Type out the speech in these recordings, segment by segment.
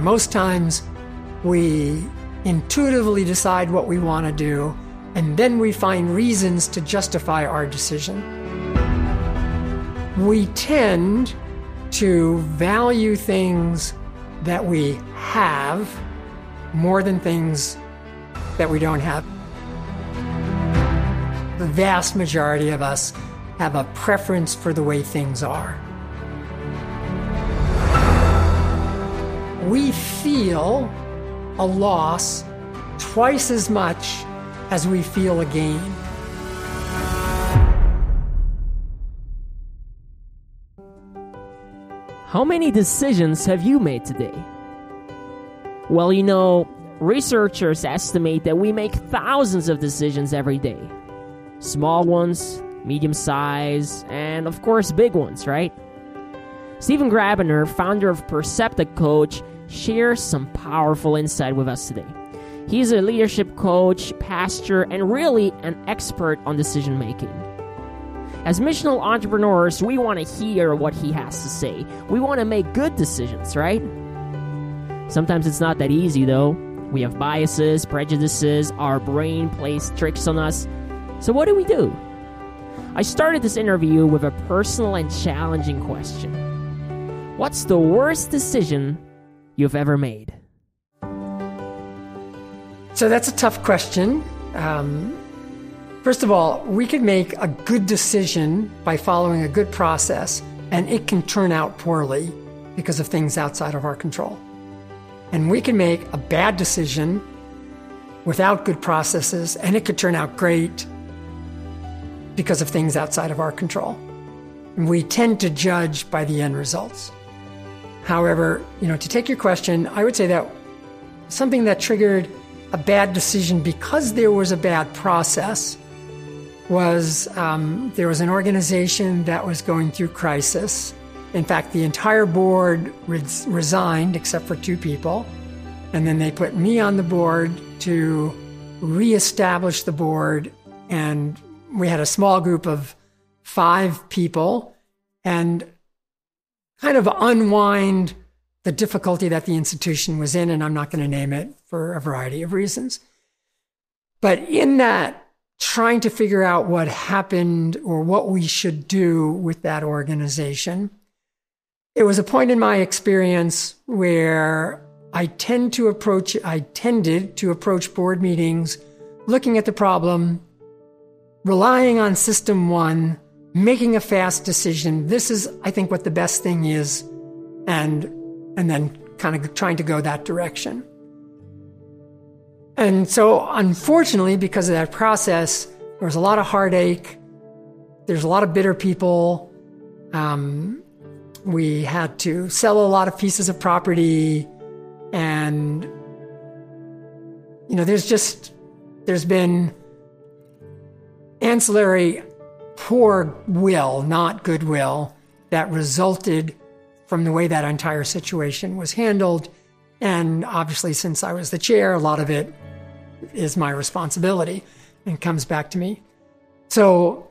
Most times we intuitively decide what we want to do, and then we find reasons to justify our decision. We tend to value things that we have more than things that we don't have. The vast majority of us have a preference for the way things are. We feel a loss twice as much as we feel a gain. How many decisions have you made today? Well, you know, researchers estimate that we make thousands of decisions every day. Small ones, medium size, and of course, big ones, right? Steven Grabiner, founder of Percepta Coach, shares some powerful insight with us today. He's a leadership coach, pastor, and really an expert on decision making. As missional entrepreneurs, we want to hear what he has to say. We want to make good decisions, right? Sometimes it's not that easy, though. We have biases, prejudices, our brain plays tricks on us. So, what do we do? I started this interview with a personal and challenging question What's the worst decision you've ever made? So that's a tough question. Um, first of all, we could make a good decision by following a good process, and it can turn out poorly because of things outside of our control. And we can make a bad decision without good processes, and it could turn out great because of things outside of our control. And we tend to judge by the end results. However, you know, to take your question, I would say that something that triggered a bad decision because there was a bad process was um, there was an organization that was going through crisis. In fact, the entire board res- resigned except for two people. And then they put me on the board to reestablish the board. And we had a small group of five people and kind of unwind the difficulty that the institution was in, and I'm not going to name it for a variety of reasons. But in that, trying to figure out what happened or what we should do with that organization, it was a point in my experience where I tend to approach, I tended to approach board meetings looking at the problem, relying on system one, making a fast decision. This is, I think, what the best thing is. And and then kind of trying to go that direction. And so, unfortunately, because of that process, there was a lot of heartache. There's a lot of bitter people. Um, we had to sell a lot of pieces of property. And, you know, there's just, there's been ancillary poor will, not goodwill, that resulted from the way that entire situation was handled. And obviously, since I was the chair, a lot of it is my responsibility and comes back to me. So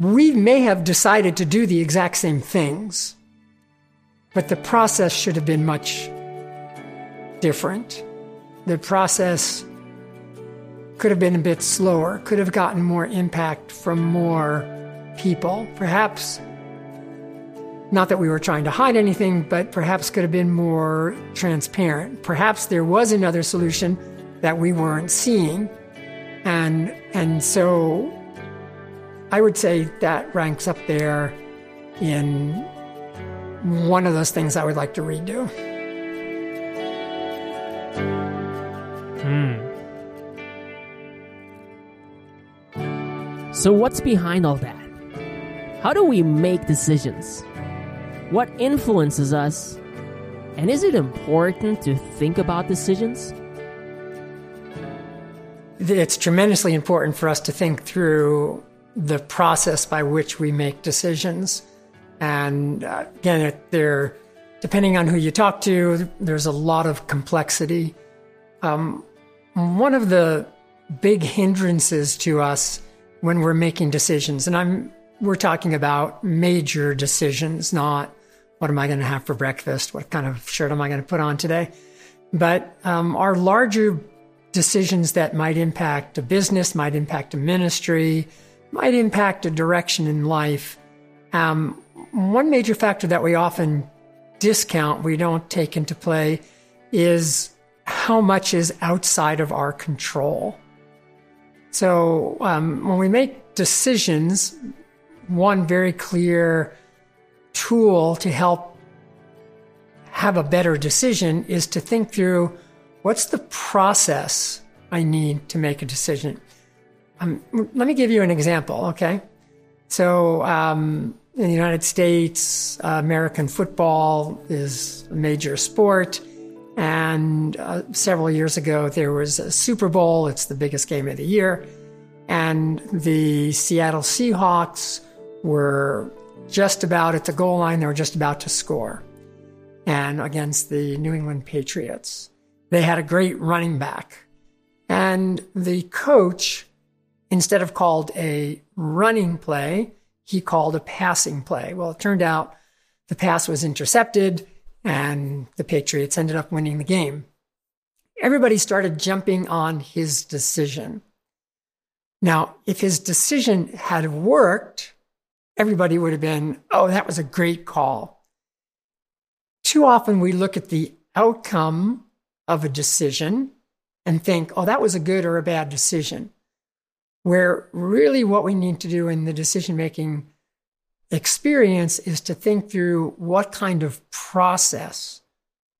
we may have decided to do the exact same things, but the process should have been much different. The process could have been a bit slower, could have gotten more impact from more people. Perhaps not that we were trying to hide anything, but perhaps could have been more transparent. Perhaps there was another solution that we weren't seeing. And, and so I would say that ranks up there in one of those things I would like to redo. Hmm. So, what's behind all that? How do we make decisions? What influences us? And is it important to think about decisions? It's tremendously important for us to think through the process by which we make decisions. And uh, again, there, depending on who you talk to, there's a lot of complexity. Um, one of the big hindrances to us when we're making decisions, and I'm we're talking about major decisions, not what am I going to have for breakfast? What kind of shirt am I going to put on today? but um, our larger decisions that might impact a business, might impact a ministry, might impact a direction in life. Um, one major factor that we often discount, we don't take into play, is how much is outside of our control. So um, when we make decisions, one very clear tool to help have a better decision is to think through what's the process I need to make a decision. Um, let me give you an example, okay? So, um, in the United States, uh, American football is a major sport. And uh, several years ago, there was a Super Bowl. It's the biggest game of the year. And the Seattle Seahawks were just about at the goal line. They were just about to score. And against the New England Patriots, they had a great running back. And the coach, instead of called a running play, he called a passing play. Well, it turned out the pass was intercepted and the Patriots ended up winning the game. Everybody started jumping on his decision. Now, if his decision had worked, everybody would have been, oh, that was a great call. Too often we look at the outcome of a decision and think, oh, that was a good or a bad decision. Where really what we need to do in the decision making experience is to think through what kind of process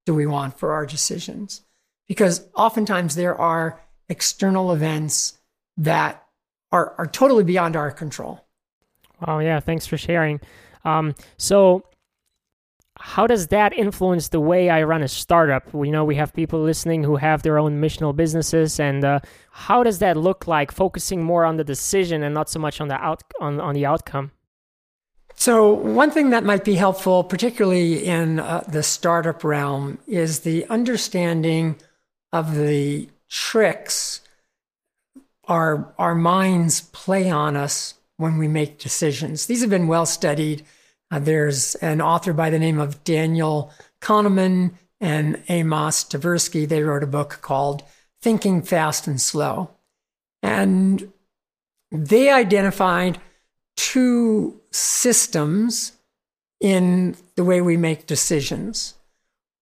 do we want for our decisions. Because oftentimes there are external events that are, are totally beyond our control. Oh, yeah. Thanks for sharing. Um, so, how does that influence the way I run a startup? We know we have people listening who have their own missional businesses, and uh, how does that look like? Focusing more on the decision and not so much on the out on, on the outcome. So, one thing that might be helpful, particularly in uh, the startup realm, is the understanding of the tricks our, our minds play on us when we make decisions. These have been well studied. Uh, there's an author by the name of Daniel Kahneman and Amos Tversky. They wrote a book called Thinking Fast and Slow. And they identified two systems in the way we make decisions.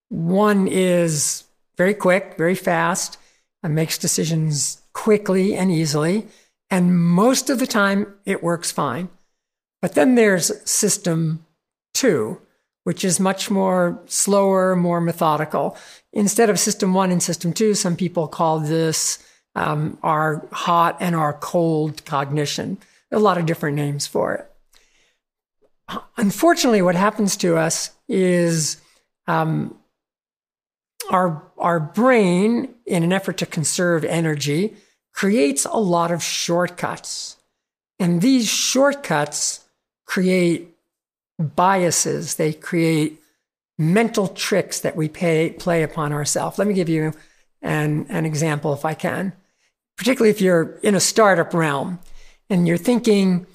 One is very quick, very fast, and makes decisions quickly and easily. And most of the time, it works fine. But then there's system two, which is much more slower, more methodical. Instead of system one and system two, some people call this um, our hot and our cold cognition. A lot of different names for it. Unfortunately, what happens to us is um, our, our brain, in an effort to conserve energy, creates a lot of shortcuts. And these shortcuts create biases, they create mental tricks that we pay, play upon ourselves. Let me give you an, an example if I can. Particularly if you're in a startup realm and you're thinking,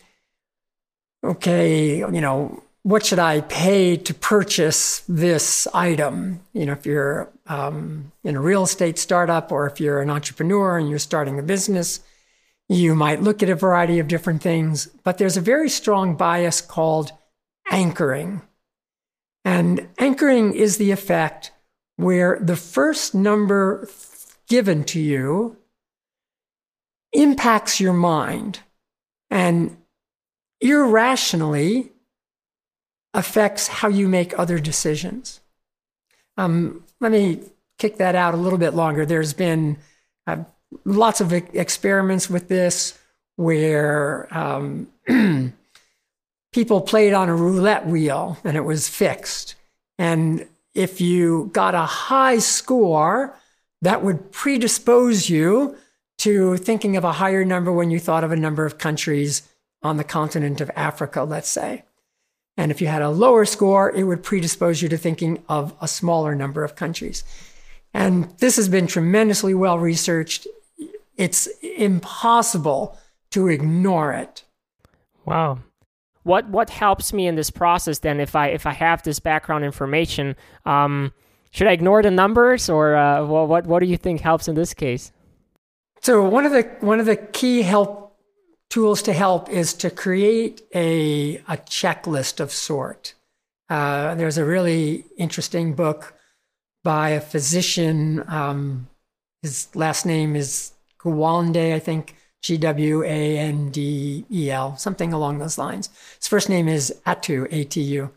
okay, you know, what should I pay to purchase this item? You know, if you're um, in a real estate startup or if you're an entrepreneur and you're starting a business, you might look at a variety of different things, but there's a very strong bias called anchoring. And anchoring is the effect where the first number given to you impacts your mind and irrationally affects how you make other decisions. Um, let me kick that out a little bit longer. There's been uh, lots of experiments with this where um, people played on a roulette wheel and it was fixed. And if you got a high score, that would predispose you to thinking of a higher number when you thought of a number of countries on the continent of Africa, let's say. And if you had a lower score, it would predispose you to thinking of a smaller number of countries. And this has been tremendously well researched. It's impossible to ignore it. Wow. What what helps me in this process then if I if I have this background information? Um, should I ignore the numbers, or uh, what what do you think helps in this case? So one of the one of the key help tools to help is to create a a checklist of sort. Uh, there's a really interesting book by a physician. Um, his last name is Gawande, I think, G W A N D E L, something along those lines. His first name is Atu, A T U.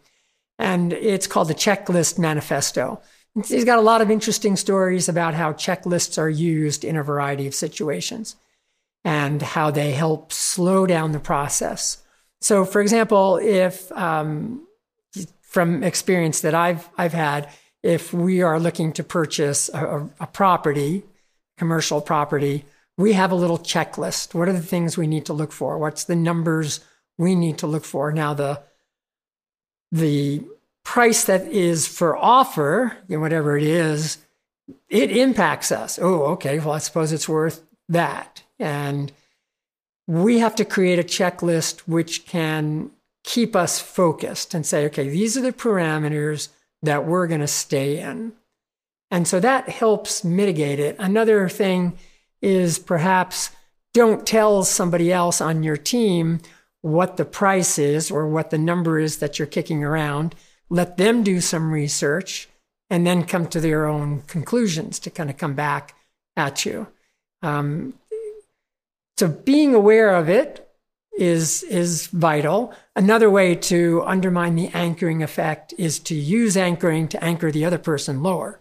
And it's called the Checklist Manifesto. He's got a lot of interesting stories about how checklists are used in a variety of situations and how they help slow down the process. So, for example, if um, from experience that I've I've had, if we are looking to purchase a, a property, commercial property, we have a little checklist. What are the things we need to look for? What's the numbers we need to look for? Now, the the price that is for offer, you know, whatever it is, it impacts us. Oh, okay. Well, I suppose it's worth that. And we have to create a checklist which can keep us focused and say, okay, these are the parameters that we're going to stay in. And so that helps mitigate it. Another thing is perhaps don't tell somebody else on your team what the price is or what the number is that you're kicking around. Let them do some research and then come to their own conclusions to kind of come back at you. Um, so being aware of it is is vital. Another way to undermine the anchoring effect is to use anchoring to anchor the other person lower.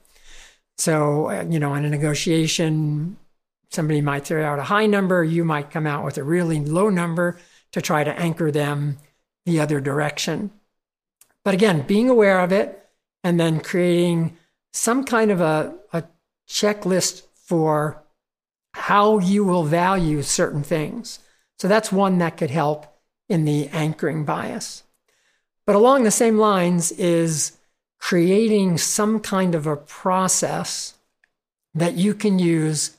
So, uh, you know, in a negotiation, somebody might throw out a high number, you might come out with a really low number to try to anchor them the other direction. But again, being aware of it and then creating some kind of a, a checklist for how you will value certain things. So that's one that could help in the anchoring bias. But along the same lines is creating some kind of a process that you can use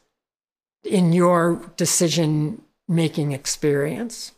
in your decision making experience.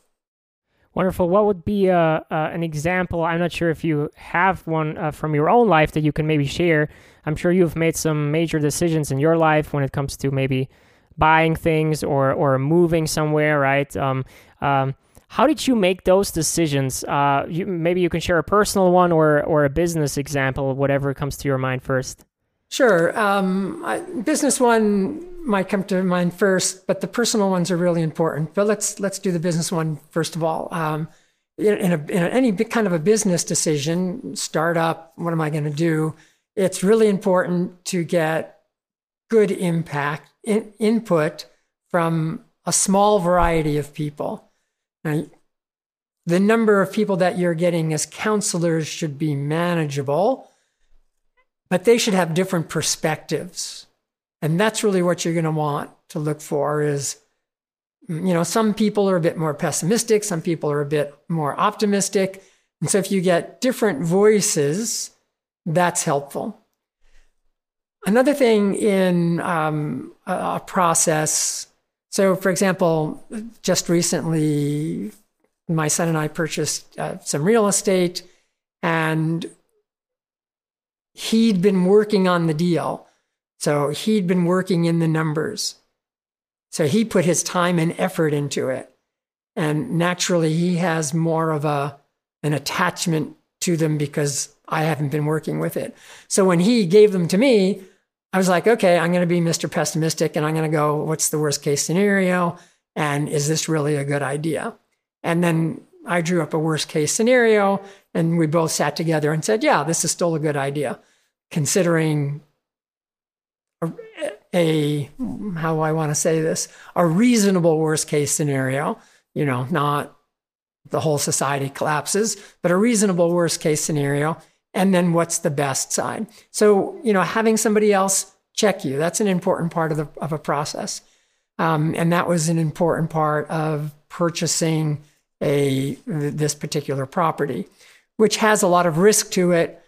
Wonderful. What would be uh, uh, an example? I'm not sure if you have one uh, from your own life that you can maybe share. I'm sure you've made some major decisions in your life when it comes to maybe buying things or or moving somewhere, right? Um, um, how did you make those decisions? Uh, you, maybe you can share a personal one or or a business example, whatever comes to your mind first. Sure. Um, I, business one might come to mind first, but the personal ones are really important. But let's let's do the business one first of all. Um, in, in, a, in any kind of a business decision, startup, what am I going to do? It's really important to get good impact in, input from a small variety of people. Now, the number of people that you're getting as counselors should be manageable, but they should have different perspectives. And that's really what you're going to want to look for is you know, some people are a bit more pessimistic, some people are a bit more optimistic. And so if you get different voices, that's helpful. Another thing in um, a process, so for example, just recently, my son and I purchased uh, some real estate, and he'd been working on the deal. So he'd been working in the numbers. So he put his time and effort into it. And naturally, he has more of a, an attachment to them because I haven't been working with it. So when he gave them to me, I was like, okay, I'm going to be Mr. Pessimistic and I'm going to go, what's the worst case scenario? And is this really a good idea? And then I drew up a worst case scenario and we both sat together and said, yeah, this is still a good idea, considering a, a how I want to say this, a reasonable worst case scenario, you know, not the whole society collapses, but a reasonable worst case scenario and then what's the best side. So, you know, having somebody else check you, that's an important part of, the, of a process. Um, and that was an important part of purchasing a this particular property, which has a lot of risk to it,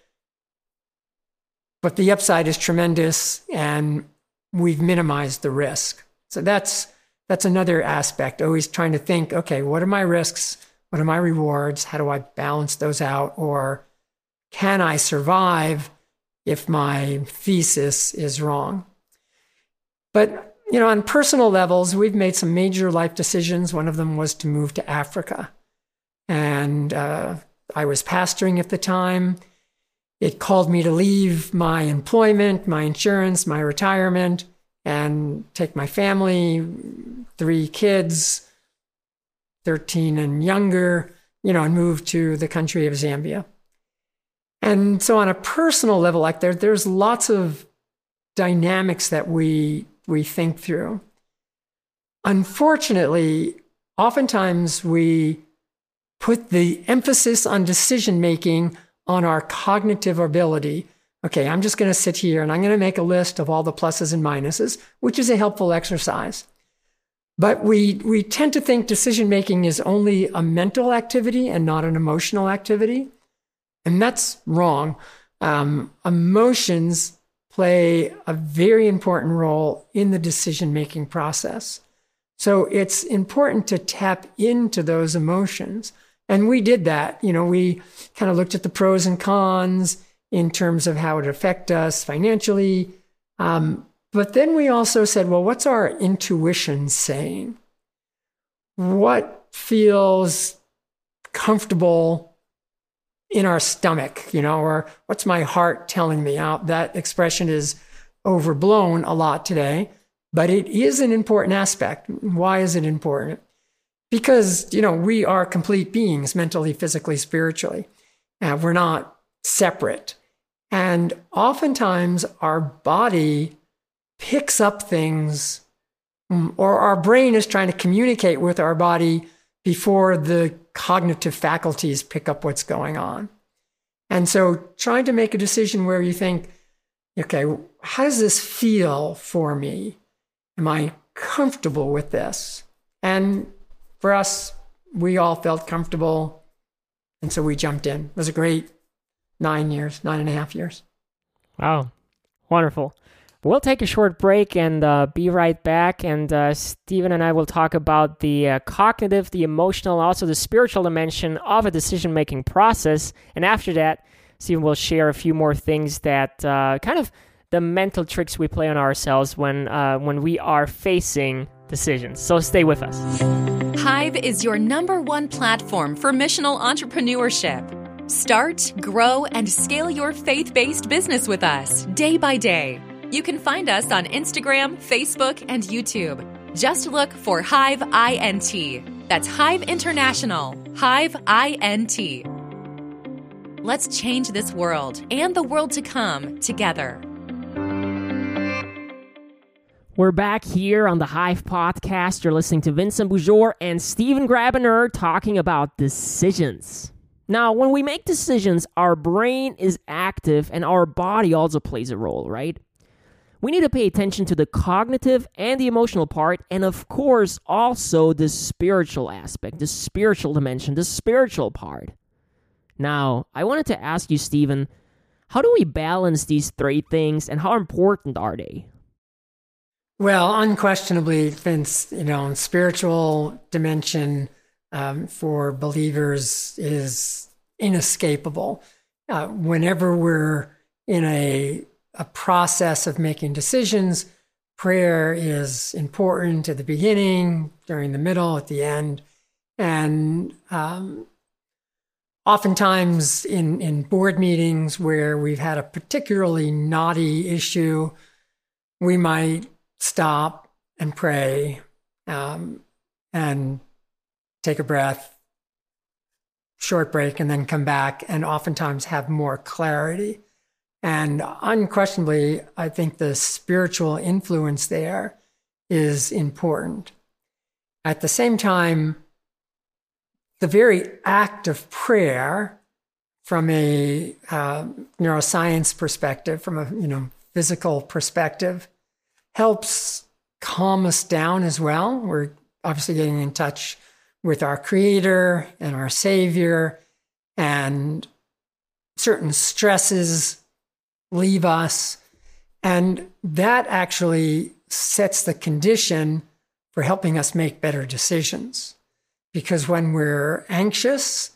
but the upside is tremendous, and we've minimized the risk. So that's that's another aspect. Always trying to think, okay, what are my risks? What are my rewards? How do I balance those out? Or can I survive if my thesis is wrong. But, you know, on personal levels, we've made some major life decisions. One of them was to move to Africa. And uh, I was pastoring at the time. It called me to leave my employment, my insurance, my retirement, and take my family, three kids, 13 and younger, you know, and move to the country of Zambia. And so on a personal level, like there, there's lots of dynamics that we we think through. Unfortunately, oftentimes we put the emphasis on decision making on our cognitive ability. Okay, I'm just going to sit here and I'm going to make a list of all the pluses and minuses, which is a helpful exercise. But we, we tend to think decision making is only a mental activity and not an emotional activity. And that's wrong. Um, emotions play a very important role in the decision making process. So it's important to tap into those emotions. And we did that. You know, we kind of looked at the pros and cons in terms of how it affect us financially. Um, but then we also said, well, what's our intuition saying? What feels comfortable in our stomach, you know, or what's my heart telling me out? That expression is overblown a lot today, but it is an important aspect. Why is it important? Because, you know, we are complete beings mentally, physically, spiritually. We're not separate. And oftentimes our body picks up things, mm, or our brain is trying to communicate with our body before the cognitive faculties pick up what's going on. And so trying to make a decision where you think, okay, how does this feel for me? Am I comfortable with this? And for us, we all felt comfortable. And so we jumped in. It was a great nine years, nine and a half years. Wow. Wonderful. We'll take a short break and uh, be right back. And uh, Steven and I will talk about the uh, cognitive, the emotional, also the spiritual dimension of a decision making process. And after that, Steven will share a few more things that uh, kind of the mental tricks we play on ourselves when uh, when we are facing decisions. So stay with us. Hive is your number one platform for missional entrepreneurship. Start, grow, and scale your faith based business with us day by day. You can find us on Instagram, Facebook, and YouTube. Just look for Hive INT. That's Hive International. Hive INT. Let's change this world and the world to come together. We're back here on the Hive podcast. You're listening to Vincent Boujor and Steven Grabiner talking about decisions. Now, when we make decisions, our brain is active and our body also plays a role, right? We need to pay attention to the cognitive and the emotional part, and of course, also the spiritual aspect, the spiritual dimension, the spiritual part. Now, I wanted to ask you, Steven, how do we balance these three things and how important are they? Well, unquestionably, Vince, you know, spiritual dimension um, for believers is inescapable. Uh, whenever we're in a a process of making decisions. Prayer is important at the beginning, during the middle, at the end. And um, oftentimes in, in board meetings where we've had a particularly knotty issue, we might stop and pray um, and take a breath, short break, and then come back and oftentimes have more clarity. And unquestionably, I think the spiritual influence there is important. At the same time, the very act of prayer, from a uh, neuroscience perspective, from a you know physical perspective, helps calm us down as well. We're obviously getting in touch with our Creator and our Savior, and certain stresses leave us. And that actually sets the condition for helping us make better decisions. Because when we're anxious,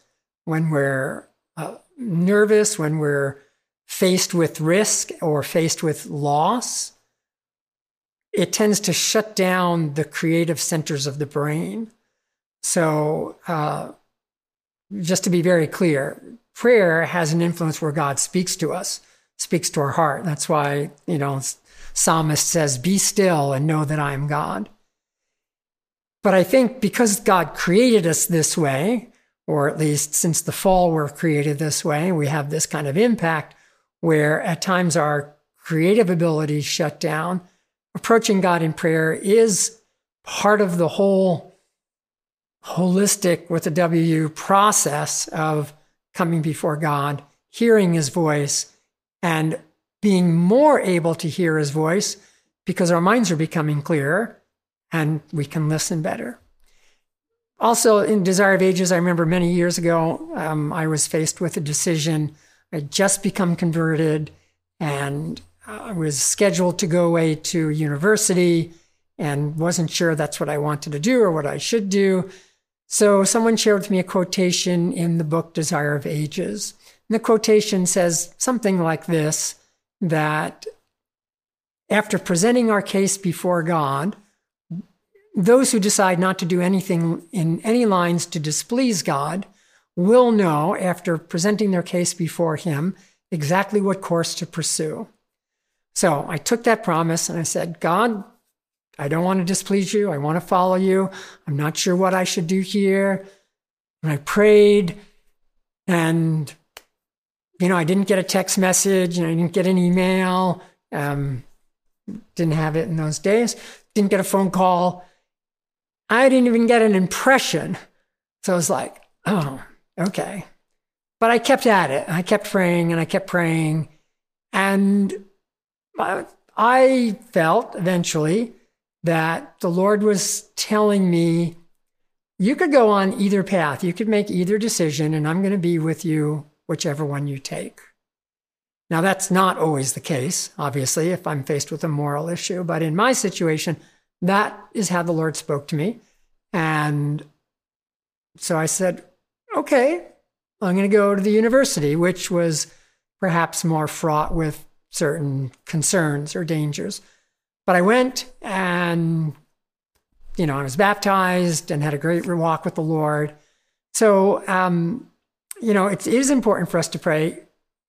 when we're uh, nervous, when we're faced with risk or faced with loss, it tends to shut down the creative centers of the brain. So, uh, just to be very clear, prayer has an influence where God speaks to us, speaks to our heart. That's why, you know, psalmist says, Be still and know that I am God. But I think because God created us this way, or at least since the fall we're created this way, we have this kind of impact where at times our creative abilities shut down. Approaching God in prayer is part of the whole holistic with a W process of coming before God, hearing his voice, and being more able to hear his voice because our minds are becoming clearer and we can listen better. Also, in Desire of Ages, I remember many years ago, um, I was faced with a decision. I would just become converted and I was scheduled to go away to university and wasn't sure that's what I wanted to do or what I should do. So someone shared with me a quotation in the book Desire of Ages. The quotation says something like this that after presenting our case before God, those who decide not to do anything in any lines to displease God will know, after presenting their case before Him, exactly what course to pursue. So I took that promise and I said, God, I don't want to displease you. I want to follow you. I'm not sure what I should do here. And I prayed and, you know, I didn't get a text message and I didn't get an email. Um, didn't have it in those days. Didn't get a phone call. I didn't even get an impression. So I was like, oh, okay. But I kept at it. I kept praying and I kept praying. And I felt eventually that the Lord was telling me, you could go on either path. You could make either decision, and I'm going to be with you, whichever one you take. Now, that's not always the case, obviously, if I'm faced with a moral issue. But in my situation, that is how the Lord spoke to me. And so I said, okay, I'm going to go to the university, which was perhaps more fraught with certain concerns or dangers. But I went and, you know, I was baptized and had a great walk with the Lord. So, um, you know, it is important for us to pray.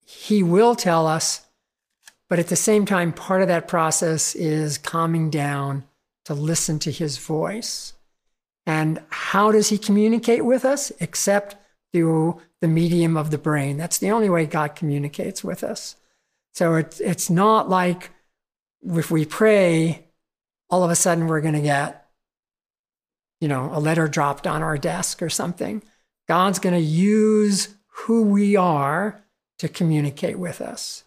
He will tell us, but at the same time, part of that process is calming down to listen to his voice. And how does he communicate with us? Except through the medium of the brain. That's the only way God communicates with us. So it's, it's not like if we pray, all of a sudden we're going to get, you know, a letter dropped on our desk or something. God's going to use who we are to communicate with us.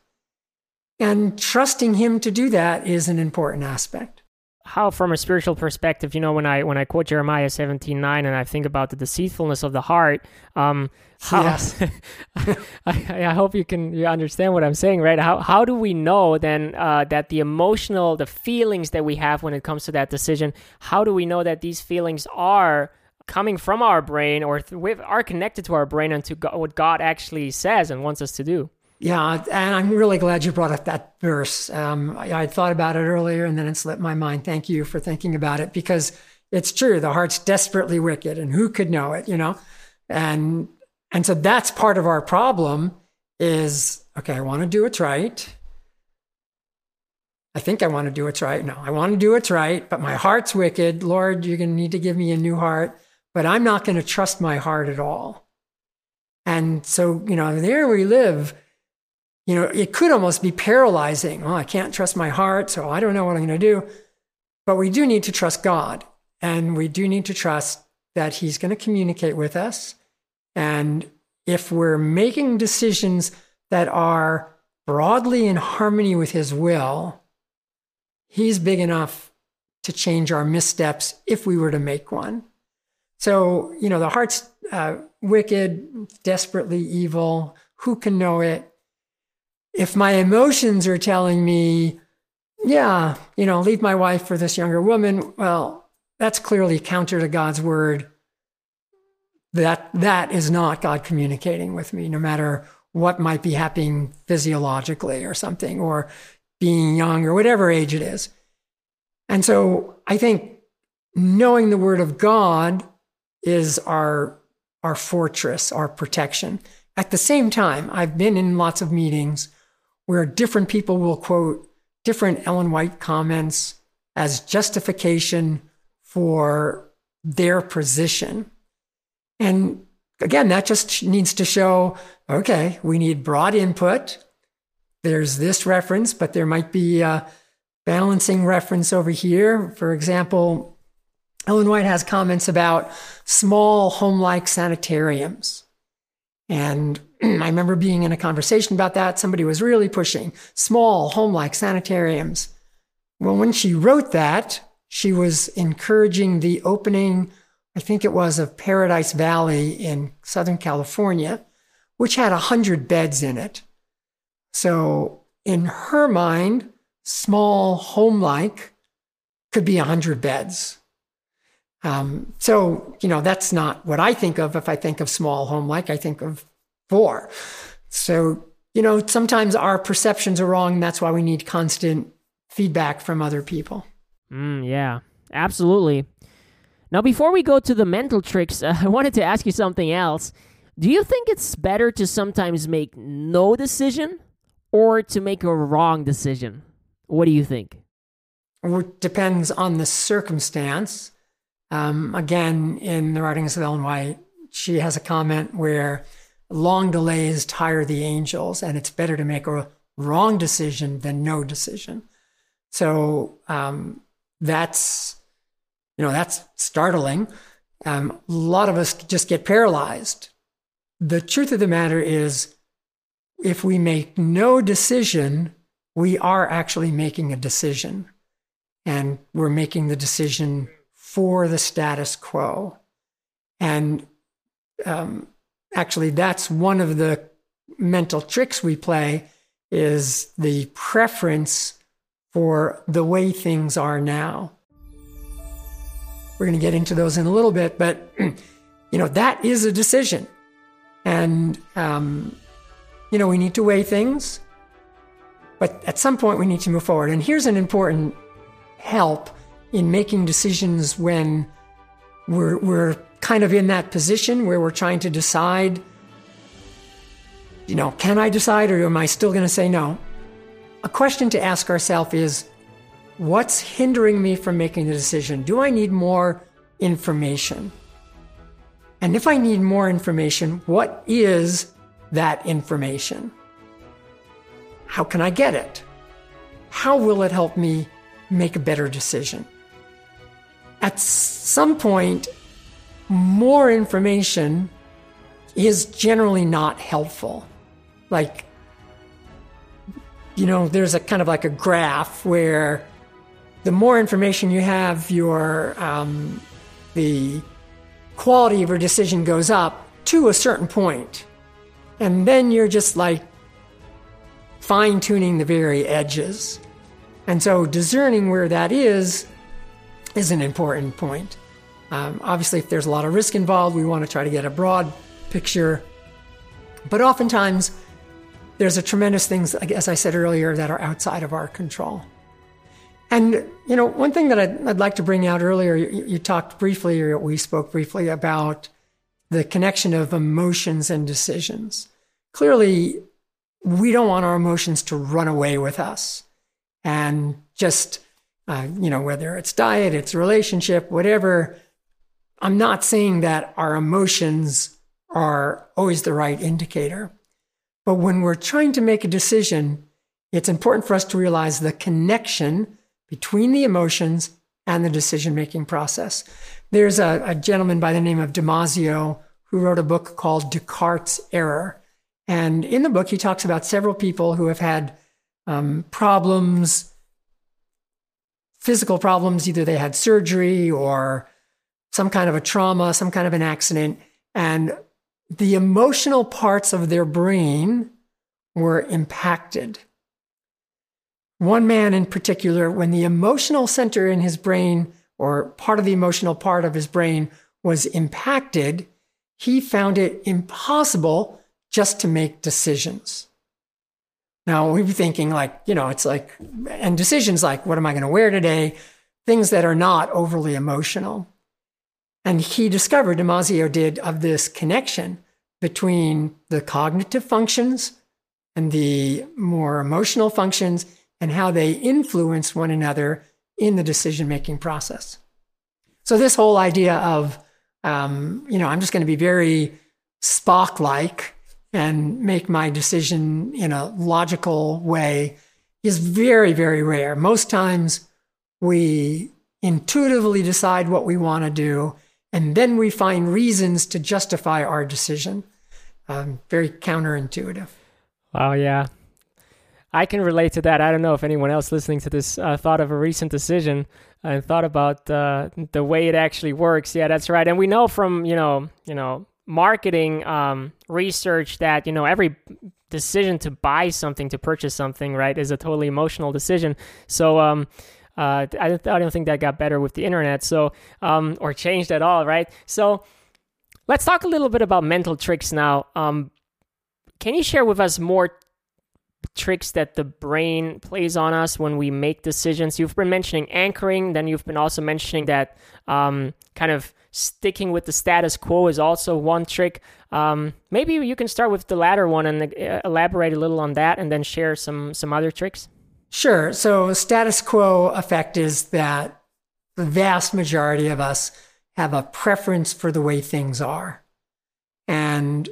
And trusting Him to do that is an important aspect how from a spiritual perspective you know when i when i quote jeremiah 17 9 and i think about the deceitfulness of the heart um how, yes. I, I hope you can you understand what i'm saying right how, how do we know then uh, that the emotional the feelings that we have when it comes to that decision how do we know that these feelings are coming from our brain or th- are connected to our brain and to what god actually says and wants us to do yeah, and I'm really glad you brought up that verse. Um, I, I thought about it earlier and then it slipped my mind. Thank you for thinking about it because it's true. The heart's desperately wicked, and who could know it, you know? And and so that's part of our problem is okay, I want to do it right. I think I want to do it right. No, I want to do what's right, but my heart's wicked. Lord, you're going to need to give me a new heart, but I'm not going to trust my heart at all. And so, you know, there we live you know, it could almost be paralyzing. Oh, I can't trust my heart, so I don't know what I'm going to do. But we do need to trust God, and we do need to trust that He's going to communicate with us. And if we're making decisions that are broadly in harmony with His will, He's big enough to change our missteps if we were to make one. So, you know, the heart's uh, wicked, desperately evil. Who can know it? if my emotions are telling me, yeah, you know, leave my wife for this younger woman, well, that's clearly counter to God's word. That that is not God communicating with me, no matter what might be happening physiologically or something, or being young or whatever age it is. And so I think knowing the word of God is our, our fortress, our protection. At the same time, I've been in lots of meetings where different people will quote different Ellen White comments as justification for their position. And again, that just needs to show okay, we need broad input. There's this reference, but there might be a balancing reference over here. For example, Ellen White has comments about small home like sanitariums. And I remember being in a conversation about that. Somebody was really pushing small home like sanitariums. Well, when she wrote that, she was encouraging the opening, I think it was of Paradise Valley in Southern California, which had 100 beds in it. So, in her mind, small home like could be 100 beds. Um, so, you know, that's not what I think of if I think of small home like, I think of four. So, you know, sometimes our perceptions are wrong. that's why we need constant feedback from other people. Mm, yeah, absolutely. Now, before we go to the mental tricks, uh, I wanted to ask you something else. Do you think it's better to sometimes make no decision or to make a wrong decision? What do you think? It depends on the circumstance. Um, again, in the writings of Ellen White, she has a comment where long delays tire the angels, and it's better to make a wrong decision than no decision. So um, that's, you know, that's startling. Um, a lot of us just get paralyzed. The truth of the matter is, if we make no decision, we are actually making a decision. And we're making the decision for the status quo. And um, actually, that's one of the mental tricks we play is the preference for the way things are now. We're going to get into those in a little bit, but you know that is a decision, and um, you know we need to weigh things. But at some point, we need to move forward. And here's an important help in making decisions when we're we're kind of in that position where we're trying to decide. You know, can I decide, or am I still going to say no? a question to ask ourselves is what's hindering me from making the decision? Do I need more information? And if I need more information, what is that information? How can I get it? How will it help me make a better decision? At some point, more information is generally not helpful. Like, you know, there's a kind of like a graph where the more information you have, your um, the quality of your decision goes up to a certain point, and then you're just like fine tuning the very edges. And so, discerning where that is is an important point. Um, obviously, if there's a lot of risk involved, we want to try to get a broad picture. But oftentimes, there's a tremendous things, as I said earlier, that are outside of our control. And, you know, one thing that I'd, I'd like to bring out earlier, you, you, talked briefly, or we spoke briefly about the connection of emotions and decisions. Clearly, we don't want our emotions to run away with us and just, uh, you know, whether it's diet, it's relationship, whatever. I'm not saying that our emotions are always the right indicator. But when we're trying to make a decision, it's important for us to realize the connection between the emotions and the decision making process. There's a, a, gentleman by the name of Damasio who wrote a book called Descartes' Error. And in the book, he talks about several people who have had um, problems, physical problems, either they had surgery or some kind of a trauma, some kind of an accident. And the emotional parts of their brain were impacted. One man in particular, when the emotional center in his brain, or part of the emotional part of his brain, was impacted, he found it impossible just to make decisions. Now we'd be thinking like, you know, it's like, and decisions like, what am I going to wear today? Things that are not overly emotional. And he discovered, Damasio did, of this connection between the cognitive functions and the more emotional functions and how they influence one another in the decision making process. So, this whole idea of, um, you know, I'm just going to be very Spock like and make my decision in a logical way is very, very rare. Most times we intuitively decide what we want to do, and then we find reasons to justify our decision. Um, very counterintuitive. Oh, yeah. I can relate to that. I don't know if anyone else listening to this uh, thought of a recent decision and thought about uh, the way it actually works. Yeah, that's right. And we know from you know you know marketing um, research that you know every decision to buy something to purchase something right is a totally emotional decision. So um, uh, I, I don't think that got better with the internet. So um, or changed at all, right? So let's talk a little bit about mental tricks now. Um, can you share with us more tricks that the brain plays on us when we make decisions. You've been mentioning anchoring, then you've been also mentioning that um, kind of sticking with the status quo is also one trick. Um, maybe you can start with the latter one and uh, elaborate a little on that, and then share some some other tricks. Sure. So status quo effect is that the vast majority of us have a preference for the way things are. And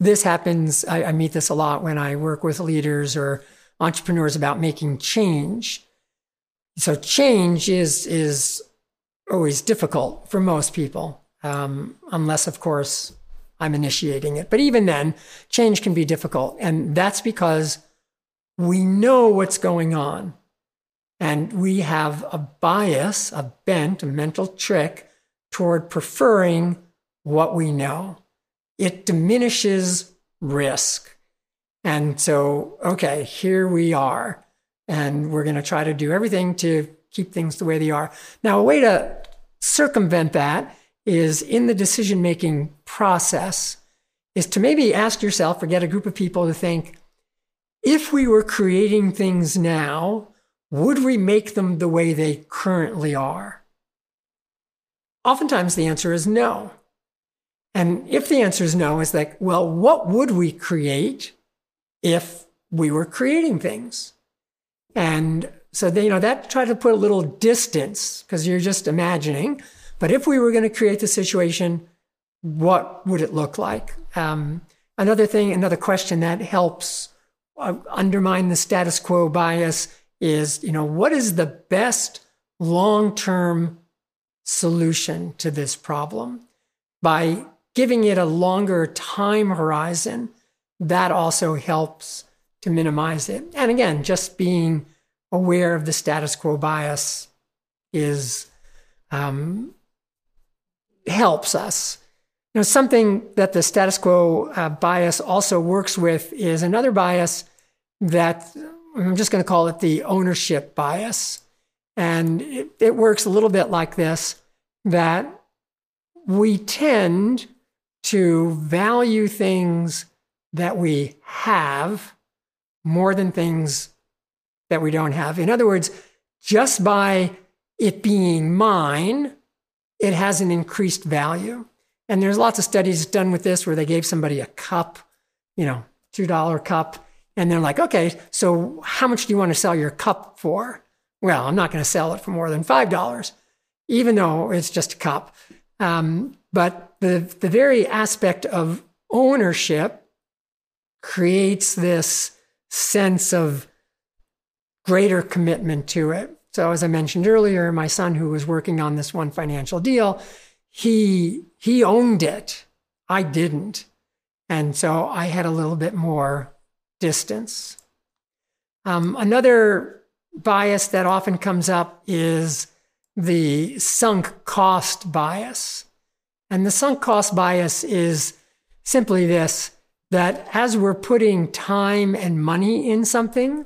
this happens, I, I meet this a lot when I work with leaders or entrepreneurs about making change. So change is is always difficult for most people, um, unless of course I'm initiating it. But even then, change can be difficult, and that's because we know what's going on, and we have a bias, a bent, a mental trick toward preferring what we know it diminishes risk. And so, okay, here we are. And we're going to try to do everything to keep things the way they are. Now, a way to circumvent that is in the decision making process is to maybe ask yourself or get a group of people to think if we were creating things now, would we make them the way they currently are? Oftentimes the answer is no. And if the answer is no, it's like, well, what would we create if we were creating things? And so, you know, that try to put a little distance because you're just imagining. But if we were going to create the situation, what would it look like? Um, another thing, another question that helps uh, undermine the status quo bias is, you know, what is the best long-term solution to this problem? By giving it a longer time horizon, that also helps to minimize it. And again, just being aware of the status quo bias is um, helps us. You know, something that the status quo uh, bias also works with is another bias that I'm just going to call it the ownership bias. And it, it works a little bit like this that we tend to value things that we have more than things that we don't have. In other words, just by it being mine, it has an increased value. And there's lots of studies done with this where they gave somebody a cup, you know, $2 cup. And they're like, okay, so how much do you want to sell your cup for? Well, I'm not going to sell it for more than $5, even though it's just a cup. Um, but the, the very aspect of ownership creates this sense of greater commitment to it. So, as I mentioned earlier, my son, who was working on this one financial deal, he he owned it. I didn't, and so I had a little bit more distance. Um, another bias that often comes up is the sunk cost bias. And the sunk cost bias is simply this that as we're putting time and money in something,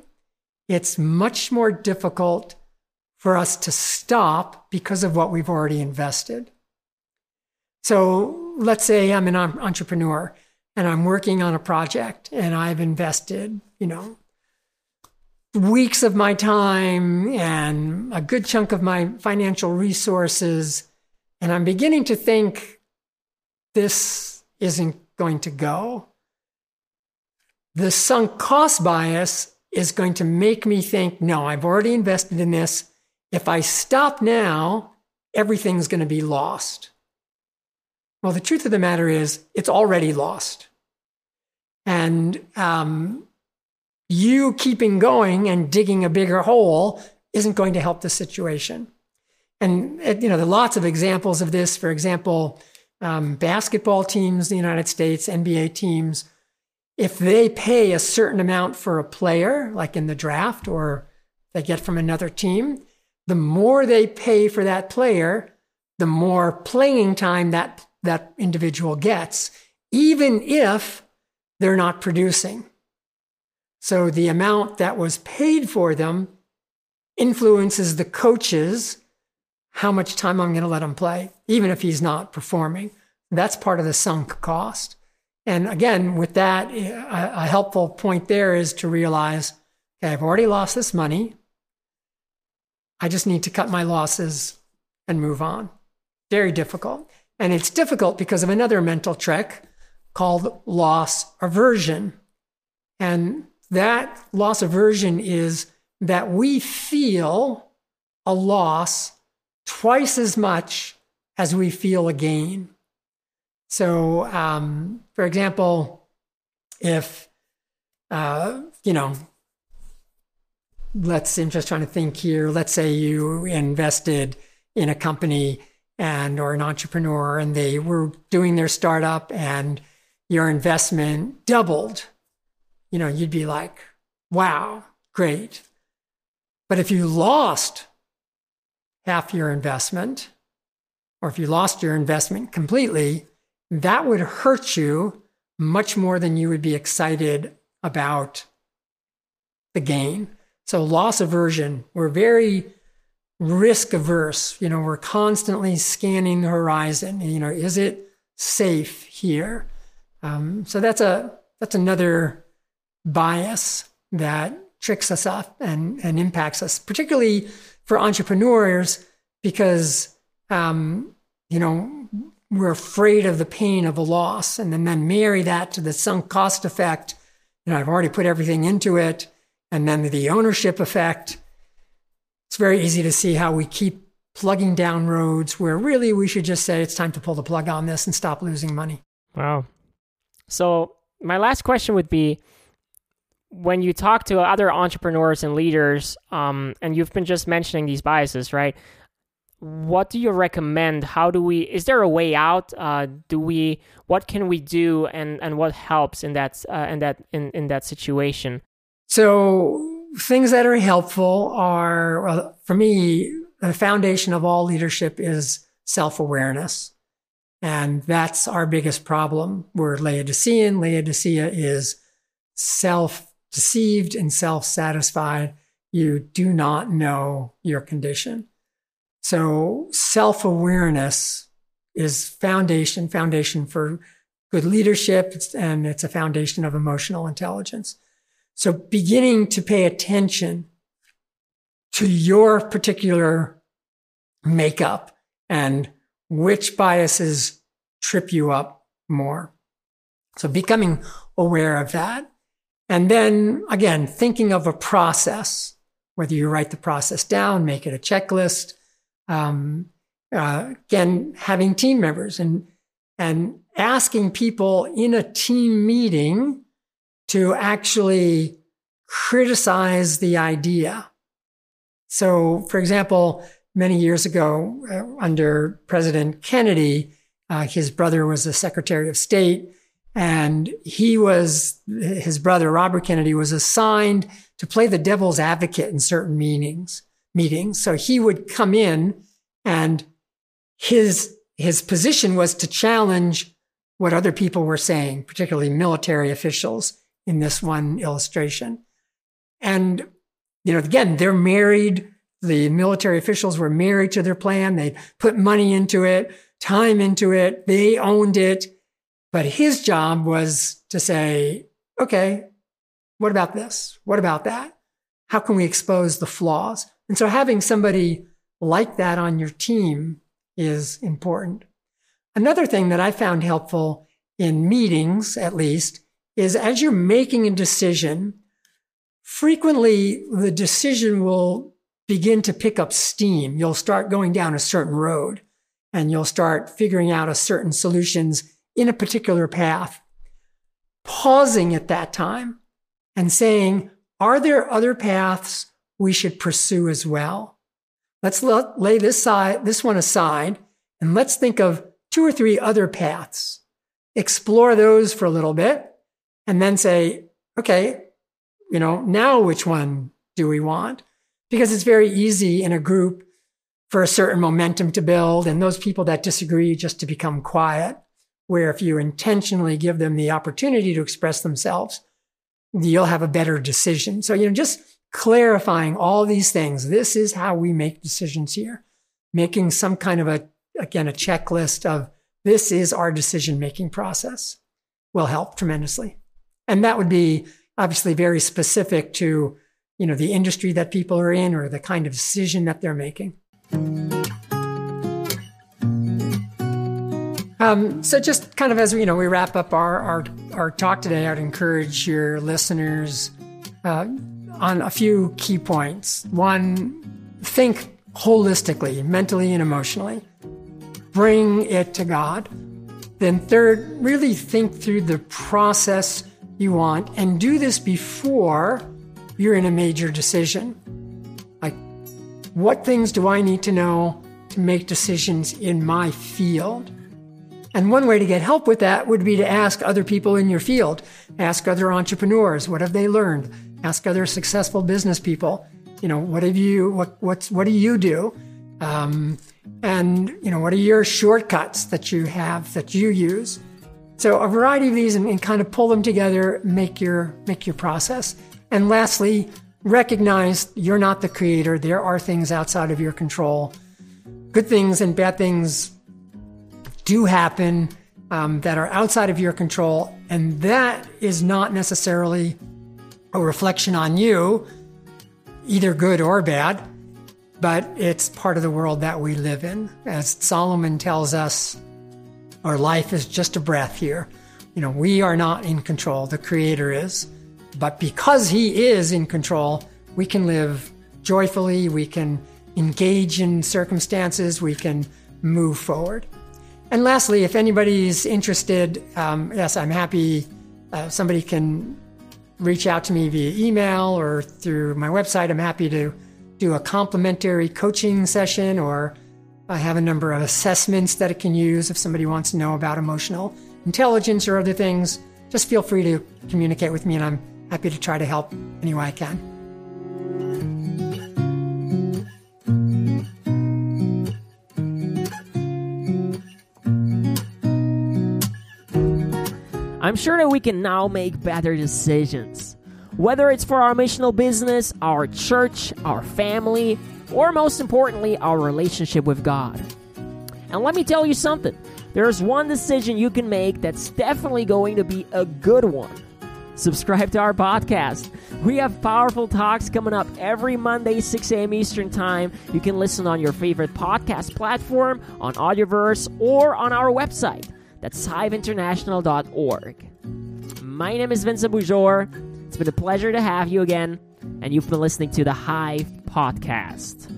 it's much more difficult for us to stop because of what we've already invested. So let's say I'm an entrepreneur and I'm working on a project and I've invested, you know, weeks of my time and a good chunk of my financial resources. And I'm beginning to think this isn't going to go. The sunk cost bias is going to make me think, no, I've already invested in this. If I stop now, everything's going to be lost. Well, the truth of the matter is, it's already lost. And um, you keeping going and digging a bigger hole isn't going to help the situation. And you know, there are lots of examples of this. For example, um, basketball teams in the United States, NBA teams, if they pay a certain amount for a player, like in the draft, or they get from another team, the more they pay for that player, the more playing time that that individual gets, even if they're not producing. So the amount that was paid for them influences the coaches how much time I'm going to let him play, even if he's not performing. That's part of the sunk cost. And again, with that, a, a helpful point there is to realize okay, I've already lost this money. I just need to cut my losses and move on. Very difficult. And it's difficult because of another mental trick called loss aversion. And that loss aversion is that we feel a loss twice as much as we feel a gain. So, um, for example, if, uh, you know, let's, I'm just trying to think here, let's say you invested in a company and or an entrepreneur and they were doing their startup and your investment doubled, you know, you'd be like, wow, great. But if you lost half your investment, or if you lost your investment completely, that would hurt you much more than you would be excited about the gain. So, loss aversion, we're very risk averse. You know, we're constantly scanning the horizon. You know, is it safe here? Um, so that's a that's another bias that tricks us up and, and impacts us, particularly for entrepreneurs, because um, you know we're afraid of the pain of a loss, and then, then marry that to the sunk cost effect. You know, I've already put everything into it, and then the ownership effect. It's very easy to see how we keep plugging down roads where really we should just say it's time to pull the plug on this and stop losing money. Wow. So, my last question would be when you talk to other entrepreneurs and leaders, um, and you've been just mentioning these biases, right? What do you recommend? How do we? Is there a way out? Uh, do we? What can we do? And and what helps in that uh, in that in in that situation? So things that are helpful are, well, for me, the foundation of all leadership is self awareness. And that's our biggest problem. We're Laodicean. Laodicea is self deceived and self satisfied. You do not know your condition. So self awareness is foundation, foundation for good leadership. And it's a foundation of emotional intelligence. So beginning to pay attention to your particular makeup and which biases trip you up more. So becoming aware of that. And then again, thinking of a process, whether you write the process down, make it a checklist. Um, uh, again, having team members and, and asking people in a team meeting to actually criticize the idea. So, for example, many years ago, uh, under President Kennedy, uh, his brother was the Secretary of State, and he was, his brother, Robert Kennedy, was assigned to play the devil's advocate in certain meetings. Meetings. So he would come in and his, his position was to challenge what other people were saying, particularly military officials in this one illustration. And, you know, again, they're married. The military officials were married to their plan. They put money into it, time into it. They owned it. But his job was to say, okay, what about this? What about that? How can we expose the flaws? And so having somebody like that on your team is important. Another thing that I found helpful in meetings, at least, is as you're making a decision, frequently the decision will begin to pick up steam. You'll start going down a certain road and you'll start figuring out a certain solutions in a particular path. Pausing at that time and saying, are there other paths we should pursue as well? Let's lay this side, this one aside, and let's think of two or three other paths. Explore those for a little bit and then say, okay, you know, now which one do we want? Because it's very easy in a group for a certain momentum to build and those people that disagree just to become quiet. Where if you intentionally give them the opportunity to express themselves, you'll have a better decision. So, you know, just clarifying all these things. This is how we make decisions here. Making some kind of a, again, a checklist of this is our decision making process will help tremendously. And that would be obviously very specific to, you know, the industry that people are in or the kind of decision that they're making. Um, so just kind of as you know, we wrap up our, our, our talk today, I'd encourage your listeners uh, on a few key points. One, think holistically, mentally and emotionally. Bring it to God. Then third, really think through the process you want and do this before you're in a major decision. Like, what things do I need to know to make decisions in my field? And one way to get help with that would be to ask other people in your field, ask other entrepreneurs, what have they learned? Ask other successful business people, you know, what have you, what, what's, what do you do? Um, and, you know, what are your shortcuts that you have that you use? So a variety of these and, and kind of pull them together, make your, make your process. And lastly, recognize you're not the creator. There are things outside of your control. Good things and bad things do happen um, that are outside of your control. And that is not necessarily a reflection on you, either good or bad, but it's part of the world that we live in. As Solomon tells us, our life is just a breath here. You know, we are not in control, the Creator is. But because He is in control, we can live joyfully, we can engage in circumstances, we can move forward. And lastly, if anybody's interested, um, yes, I'm happy. Uh, somebody can reach out to me via email or through my website. I'm happy to do a complimentary coaching session or I have a number of assessments that it can use if somebody wants to know about emotional intelligence or other things. Just feel free to communicate with me, and I'm happy to try to help any way I can. I'm sure that we can now make better decisions. Whether it's for our missional business, our church, our family, or most importantly, our relationship with God. And let me tell you something there's one decision you can make that's definitely going to be a good one. Subscribe to our podcast. We have powerful talks coming up every Monday, 6 a.m. Eastern Time. You can listen on your favorite podcast platform, on Audioverse, or on our website. That's hiveinternational.org. My name is Vincent Boujor. It's been a pleasure to have you again and you've been listening to the Hive Podcast.